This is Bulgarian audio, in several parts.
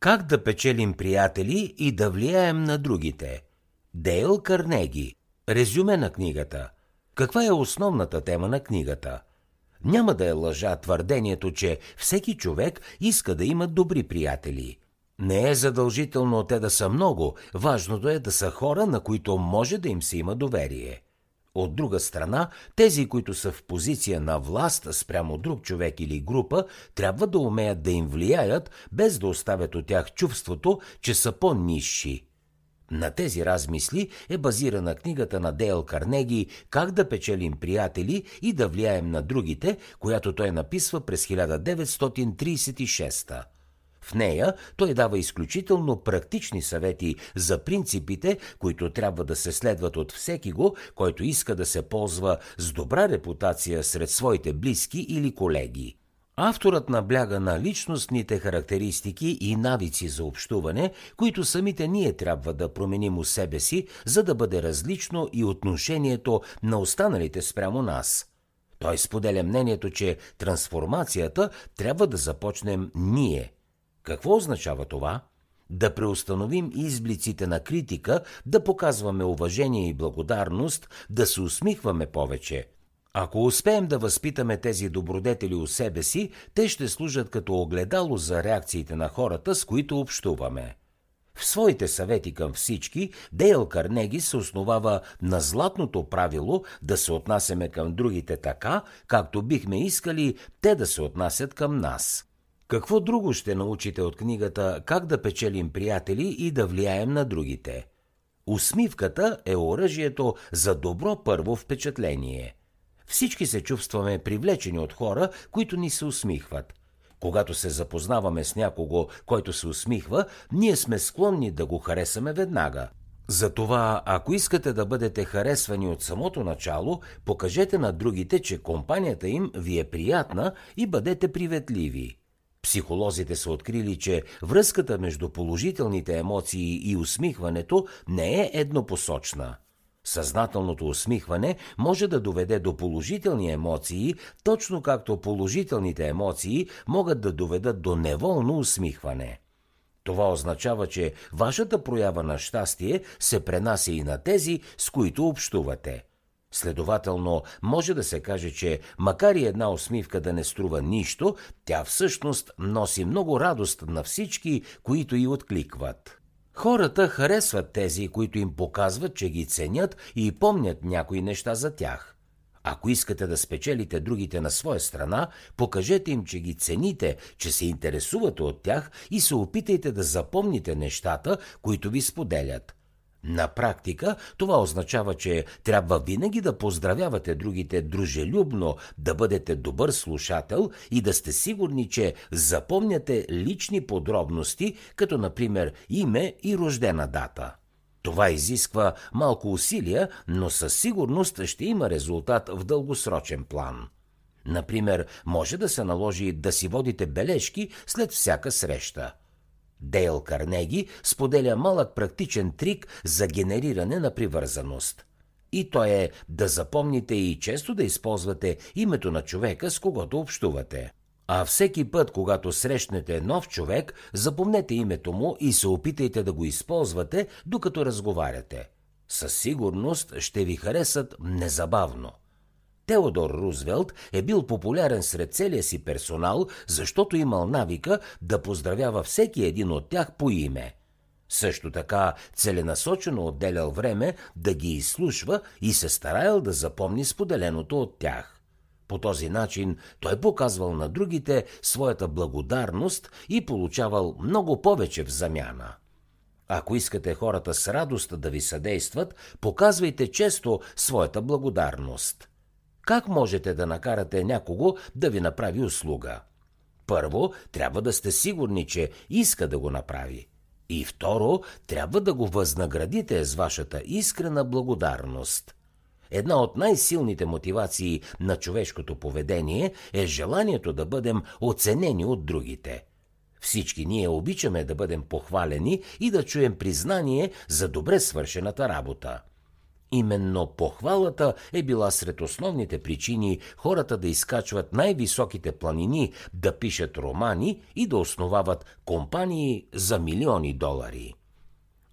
Как да печелим приятели и да влияем на другите? Дейл Карнеги. Резюме на книгата. Каква е основната тема на книгата? Няма да е лъжа твърдението, че всеки човек иска да има добри приятели. Не е задължително те да са много, важното е да са хора, на които може да им се има доверие. От друга страна, тези, които са в позиция на власт спрямо друг човек или група, трябва да умеят да им влияят, без да оставят от тях чувството, че са по-низши. На тези размисли е базирана книгата на Дейл Карнеги «Как да печелим приятели и да влияем на другите», която той написва през 1936 в нея той дава изключително практични съвети за принципите, които трябва да се следват от всеки го, който иска да се ползва с добра репутация сред своите близки или колеги. Авторът набляга на личностните характеристики и навици за общуване, които самите ние трябва да променим у себе си, за да бъде различно и отношението на останалите спрямо нас. Той споделя мнението, че трансформацията трябва да започнем ние – какво означава това? Да преустановим изблиците на критика, да показваме уважение и благодарност, да се усмихваме повече. Ако успеем да възпитаме тези добродетели у себе си, те ще служат като огледало за реакциите на хората, с които общуваме. В своите съвети към всички, Дейл Карнеги се основава на златното правило да се отнасяме към другите така, както бихме искали те да се отнасят към нас. Какво друго ще научите от книгата Как да печелим приятели и да влияем на другите? Усмивката е оръжието за добро първо впечатление. Всички се чувстваме привлечени от хора, които ни се усмихват. Когато се запознаваме с някого, който се усмихва, ние сме склонни да го харесаме веднага. Затова, ако искате да бъдете харесвани от самото начало, покажете на другите, че компанията им ви е приятна и бъдете приветливи. Психолозите са открили, че връзката между положителните емоции и усмихването не е еднопосочна. Съзнателното усмихване може да доведе до положителни емоции, точно както положителните емоции могат да доведат до неволно усмихване. Това означава, че вашата проява на щастие се пренася и на тези, с които общувате. Следователно, може да се каже, че макар и една усмивка да не струва нищо, тя всъщност носи много радост на всички, които и откликват. Хората харесват тези, които им показват, че ги ценят и помнят някои неща за тях. Ако искате да спечелите другите на своя страна, покажете им, че ги цените, че се интересувате от тях и се опитайте да запомните нещата, които ви споделят. На практика това означава, че трябва винаги да поздравявате другите дружелюбно, да бъдете добър слушател и да сте сигурни, че запомняте лични подробности, като например име и рождена дата. Това изисква малко усилия, но със сигурност ще има резултат в дългосрочен план. Например, може да се наложи да си водите бележки след всяка среща – Дейл Карнеги споделя малък практичен трик за генериране на привързаност. И то е да запомните и често да използвате името на човека, с когото общувате. А всеки път, когато срещнете нов човек, запомнете името му и се опитайте да го използвате, докато разговаряте. Със сигурност ще ви харесат незабавно. Теодор Рузвелт е бил популярен сред целия си персонал, защото имал навика да поздравява всеки един от тях по име. Също така целенасочено отделял време да ги изслушва и се стараял да запомни споделеното от тях. По този начин той показвал на другите своята благодарност и получавал много повече в замяна. Ако искате хората с радост да ви съдействат, показвайте често своята благодарност. Как можете да накарате някого да ви направи услуга? Първо, трябва да сте сигурни, че иска да го направи. И второ, трябва да го възнаградите с вашата искрена благодарност. Една от най-силните мотивации на човешкото поведение е желанието да бъдем оценени от другите. Всички ние обичаме да бъдем похвалени и да чуем признание за добре свършената работа. Именно похвалата е била сред основните причини хората да изкачват най-високите планини, да пишат романи и да основават компании за милиони долари.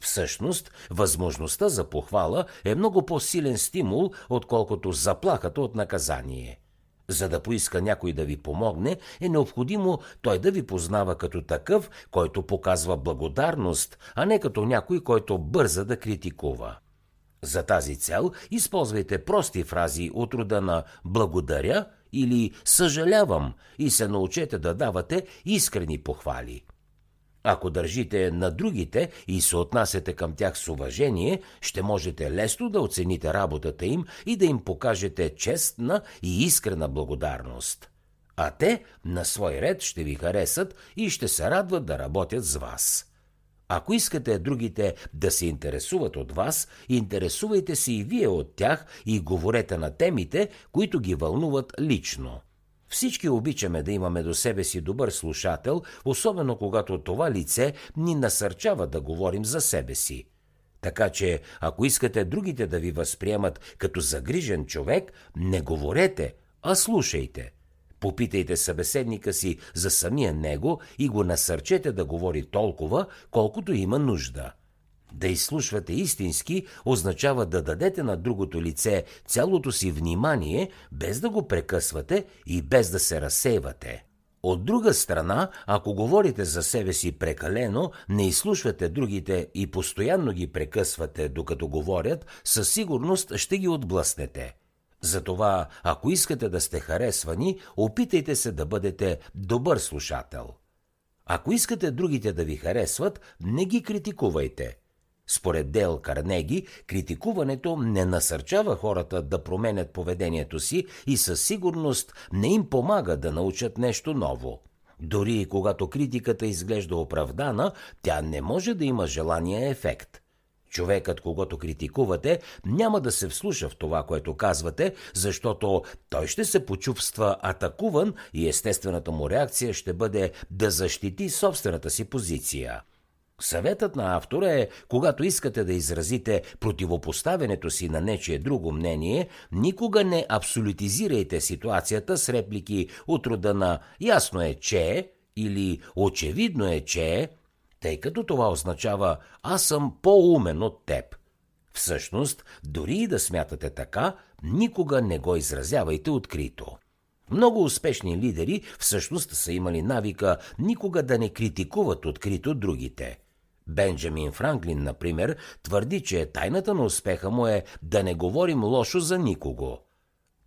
Всъщност, възможността за похвала е много по-силен стимул, отколкото заплахата от наказание. За да поиска някой да ви помогне, е необходимо той да ви познава като такъв, който показва благодарност, а не като някой, който бърза да критикува. За тази цел използвайте прости фрази от рода на благодаря или съжалявам и се научете да давате искрени похвали. Ако държите на другите и се отнасяте към тях с уважение, ще можете лесно да оцените работата им и да им покажете честна и искрена благодарност. А те на свой ред ще ви харесат и ще се радват да работят с вас. Ако искате другите да се интересуват от вас, интересувайте се и вие от тях и говорете на темите, които ги вълнуват лично. Всички обичаме да имаме до себе си добър слушател, особено когато това лице ни насърчава да говорим за себе си. Така че, ако искате другите да ви възприемат като загрижен човек, не говорете, а слушайте – Попитайте събеседника си за самия него и го насърчете да говори толкова, колкото има нужда. Да изслушвате истински означава да дадете на другото лице цялото си внимание, без да го прекъсвате и без да се разсейвате. От друга страна, ако говорите за себе си прекалено, не изслушвате другите и постоянно ги прекъсвате докато говорят, със сигурност ще ги отблъснете. Затова, ако искате да сте харесвани, опитайте се да бъдете добър слушател. Ако искате другите да ви харесват, не ги критикувайте. Според Дел Карнеги, критикуването не насърчава хората да променят поведението си и със сигурност не им помага да научат нещо ново. Дори и когато критиката изглежда оправдана, тя не може да има желания ефект. Човекът, когато критикувате, няма да се вслуша в това, което казвате, защото той ще се почувства атакуван и естествената му реакция ще бъде да защити собствената си позиция. Съветът на автора е, когато искате да изразите противопоставянето си на нечие друго мнение, никога не абсолютизирайте ситуацията с реплики от рода на «ясно е, че» или «очевидно е, че», тъй като това означава аз съм по-умен от теб. Всъщност, дори и да смятате така, никога не го изразявайте открито. Много успешни лидери всъщност са имали навика никога да не критикуват открито другите. Бенджамин Франклин, например, твърди, че тайната на успеха му е да не говорим лошо за никого –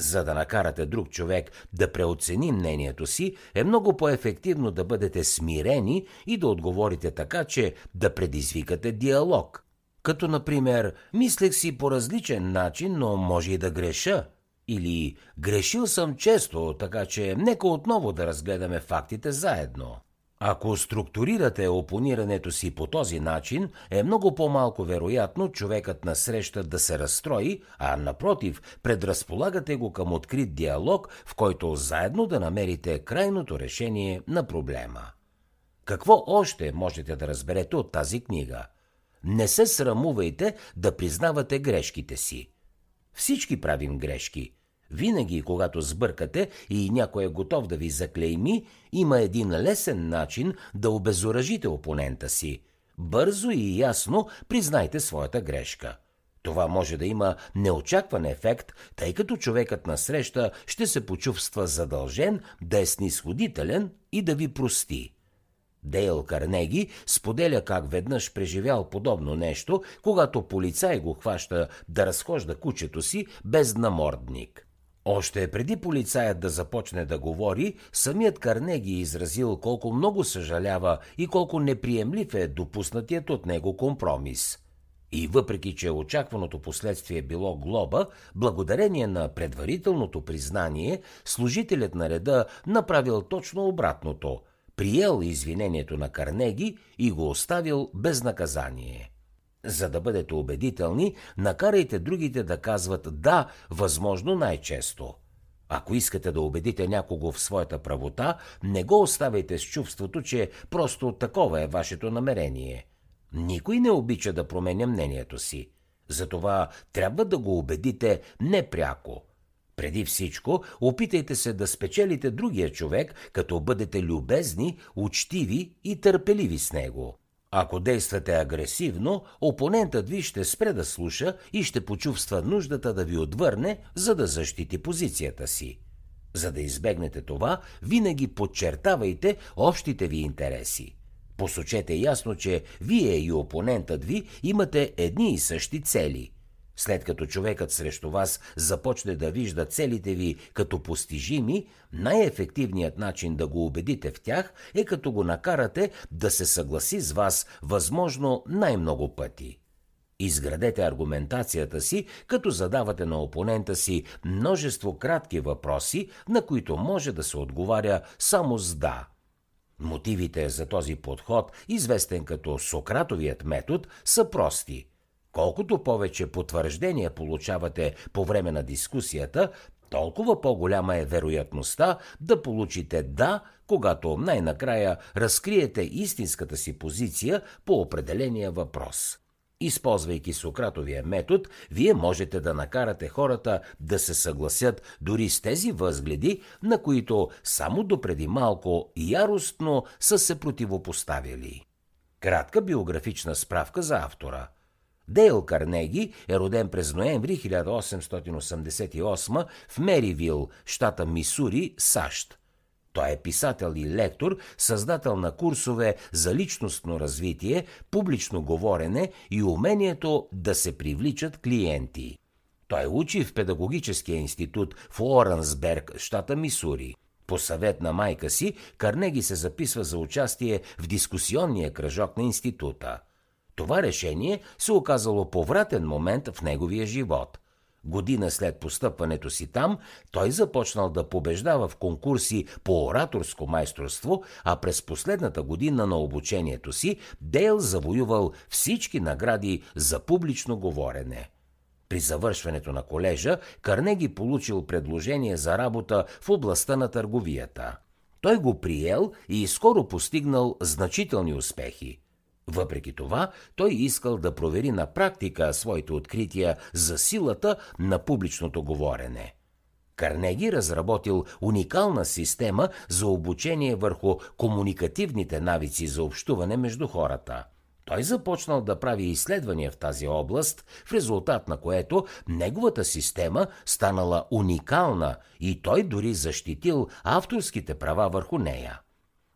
за да накарате друг човек да преоцени мнението си, е много по-ефективно да бъдете смирени и да отговорите така, че да предизвикате диалог. Като, например, мислех си по различен начин, но може и да греша. Или грешил съм често, така че нека отново да разгледаме фактите заедно. Ако структурирате опонирането си по този начин, е много по-малко вероятно човекът на среща да се разстрои, а напротив, предразполагате го към открит диалог, в който заедно да намерите крайното решение на проблема. Какво още можете да разберете от тази книга? Не се срамувайте да признавате грешките си. Всички правим грешки – винаги, когато сбъркате и някой е готов да ви заклейми, има един лесен начин да обезоръжите опонента си. Бързо и ясно признайте своята грешка. Това може да има неочакван ефект, тъй като човекът на среща ще се почувства задължен да е снисходителен и да ви прости. Дейл Карнеги споделя как веднъж преживял подобно нещо, когато полицай го хваща да разхожда кучето си без намордник. Още преди полицаят да започне да говори, самият Карнеги е изразил колко много съжалява и колко неприемлив е допуснатият от него компромис. И въпреки, че очакваното последствие било глоба, благодарение на предварителното признание, служителят на реда направил точно обратното – приел извинението на Карнеги и го оставил без наказание. За да бъдете убедителни, накарайте другите да казват да, възможно най-често. Ако искате да убедите някого в своята правота, не го оставяйте с чувството, че просто такова е вашето намерение. Никой не обича да променя мнението си. Затова трябва да го убедите непряко. Преди всичко, опитайте се да спечелите другия човек, като бъдете любезни, учтиви и търпеливи с него. Ако действате агресивно, опонентът ви ще спре да слуша и ще почувства нуждата да ви отвърне, за да защити позицията си. За да избегнете това, винаги подчертавайте общите ви интереси. Посочете ясно, че вие и опонентът ви имате едни и същи цели. След като човекът срещу вас започне да вижда целите ви като постижими, най-ефективният начин да го убедите в тях е като го накарате да се съгласи с вас възможно най-много пъти. Изградете аргументацията си, като задавате на опонента си множество кратки въпроси, на които може да се отговаря само с да. Мотивите за този подход, известен като Сократовият метод, са прости. Колкото повече потвърждения получавате по време на дискусията, толкова по-голяма е вероятността да получите да, когато най-накрая разкриете истинската си позиция по определения въпрос. Използвайки Сократовия метод, вие можете да накарате хората да се съгласят дори с тези възгледи, на които само допреди малко яростно са се противопоставили. Кратка биографична справка за автора – Дейл Карнеги е роден през ноември 1888 в Меривил, щата Мисури, САЩ. Той е писател и лектор, създател на курсове за личностно развитие, публично говорене и умението да се привличат клиенти. Той учи в педагогическия институт в Лоренсберг, щата Мисури. По съвет на майка си, Карнеги се записва за участие в дискусионния кръжок на института. Това решение се оказало повратен момент в неговия живот – Година след постъпването си там, той започнал да побеждава в конкурси по ораторско майсторство, а през последната година на обучението си Дейл завоювал всички награди за публично говорене. При завършването на колежа Карнеги получил предложение за работа в областта на търговията. Той го приел и скоро постигнал значителни успехи. Въпреки това, той искал да провери на практика своите открития за силата на публичното говорене. Карнеги разработил уникална система за обучение върху комуникативните навици за общуване между хората. Той започнал да прави изследвания в тази област, в резултат на което неговата система станала уникална и той дори защитил авторските права върху нея.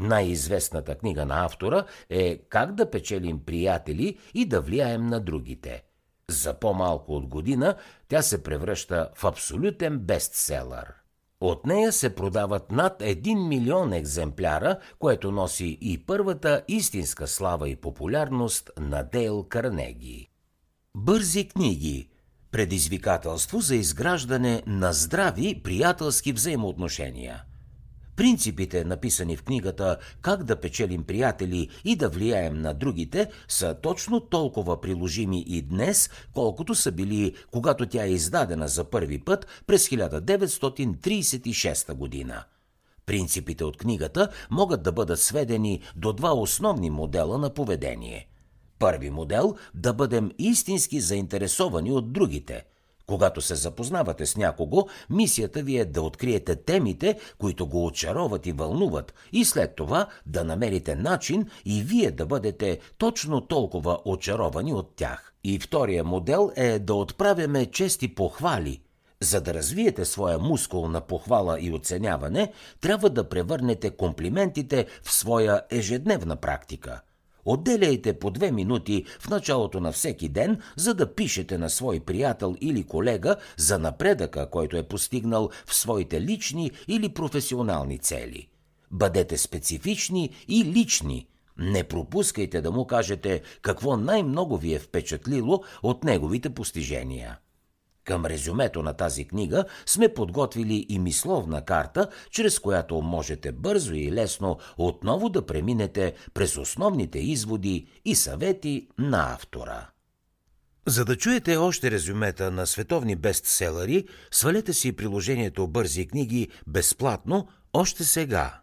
Най-известната книга на автора е Как да печелим приятели и да влияем на другите. За по-малко от година тя се превръща в абсолютен бестселър. От нея се продават над 1 милион екземпляра, което носи и първата истинска слава и популярност на Дейл Карнеги. Бързи книги – предизвикателство за изграждане на здрави приятелски взаимоотношения – Принципите, написани в книгата Как да печелим приятели и да влияем на другите, са точно толкова приложими и днес, колкото са били, когато тя е издадена за първи път през 1936 година. Принципите от книгата могат да бъдат сведени до два основни модела на поведение. Първи модел – да бъдем истински заинтересовани от другите – когато се запознавате с някого, мисията ви е да откриете темите, които го очароват и вълнуват, и след това да намерите начин и вие да бъдете точно толкова очаровани от тях. И втория модел е да отправяме чести похвали. За да развиете своя мускул на похвала и оценяване, трябва да превърнете комплиментите в своя ежедневна практика – Отделяйте по две минути в началото на всеки ден, за да пишете на свой приятел или колега за напредъка, който е постигнал в своите лични или професионални цели. Бъдете специфични и лични. Не пропускайте да му кажете какво най-много ви е впечатлило от неговите постижения. Към резюмето на тази книга сме подготвили и мисловна карта, чрез която можете бързо и лесно отново да преминете през основните изводи и съвети на автора. За да чуете още резюмета на световни бестселери, свалете си приложението Бързи книги безплатно още сега.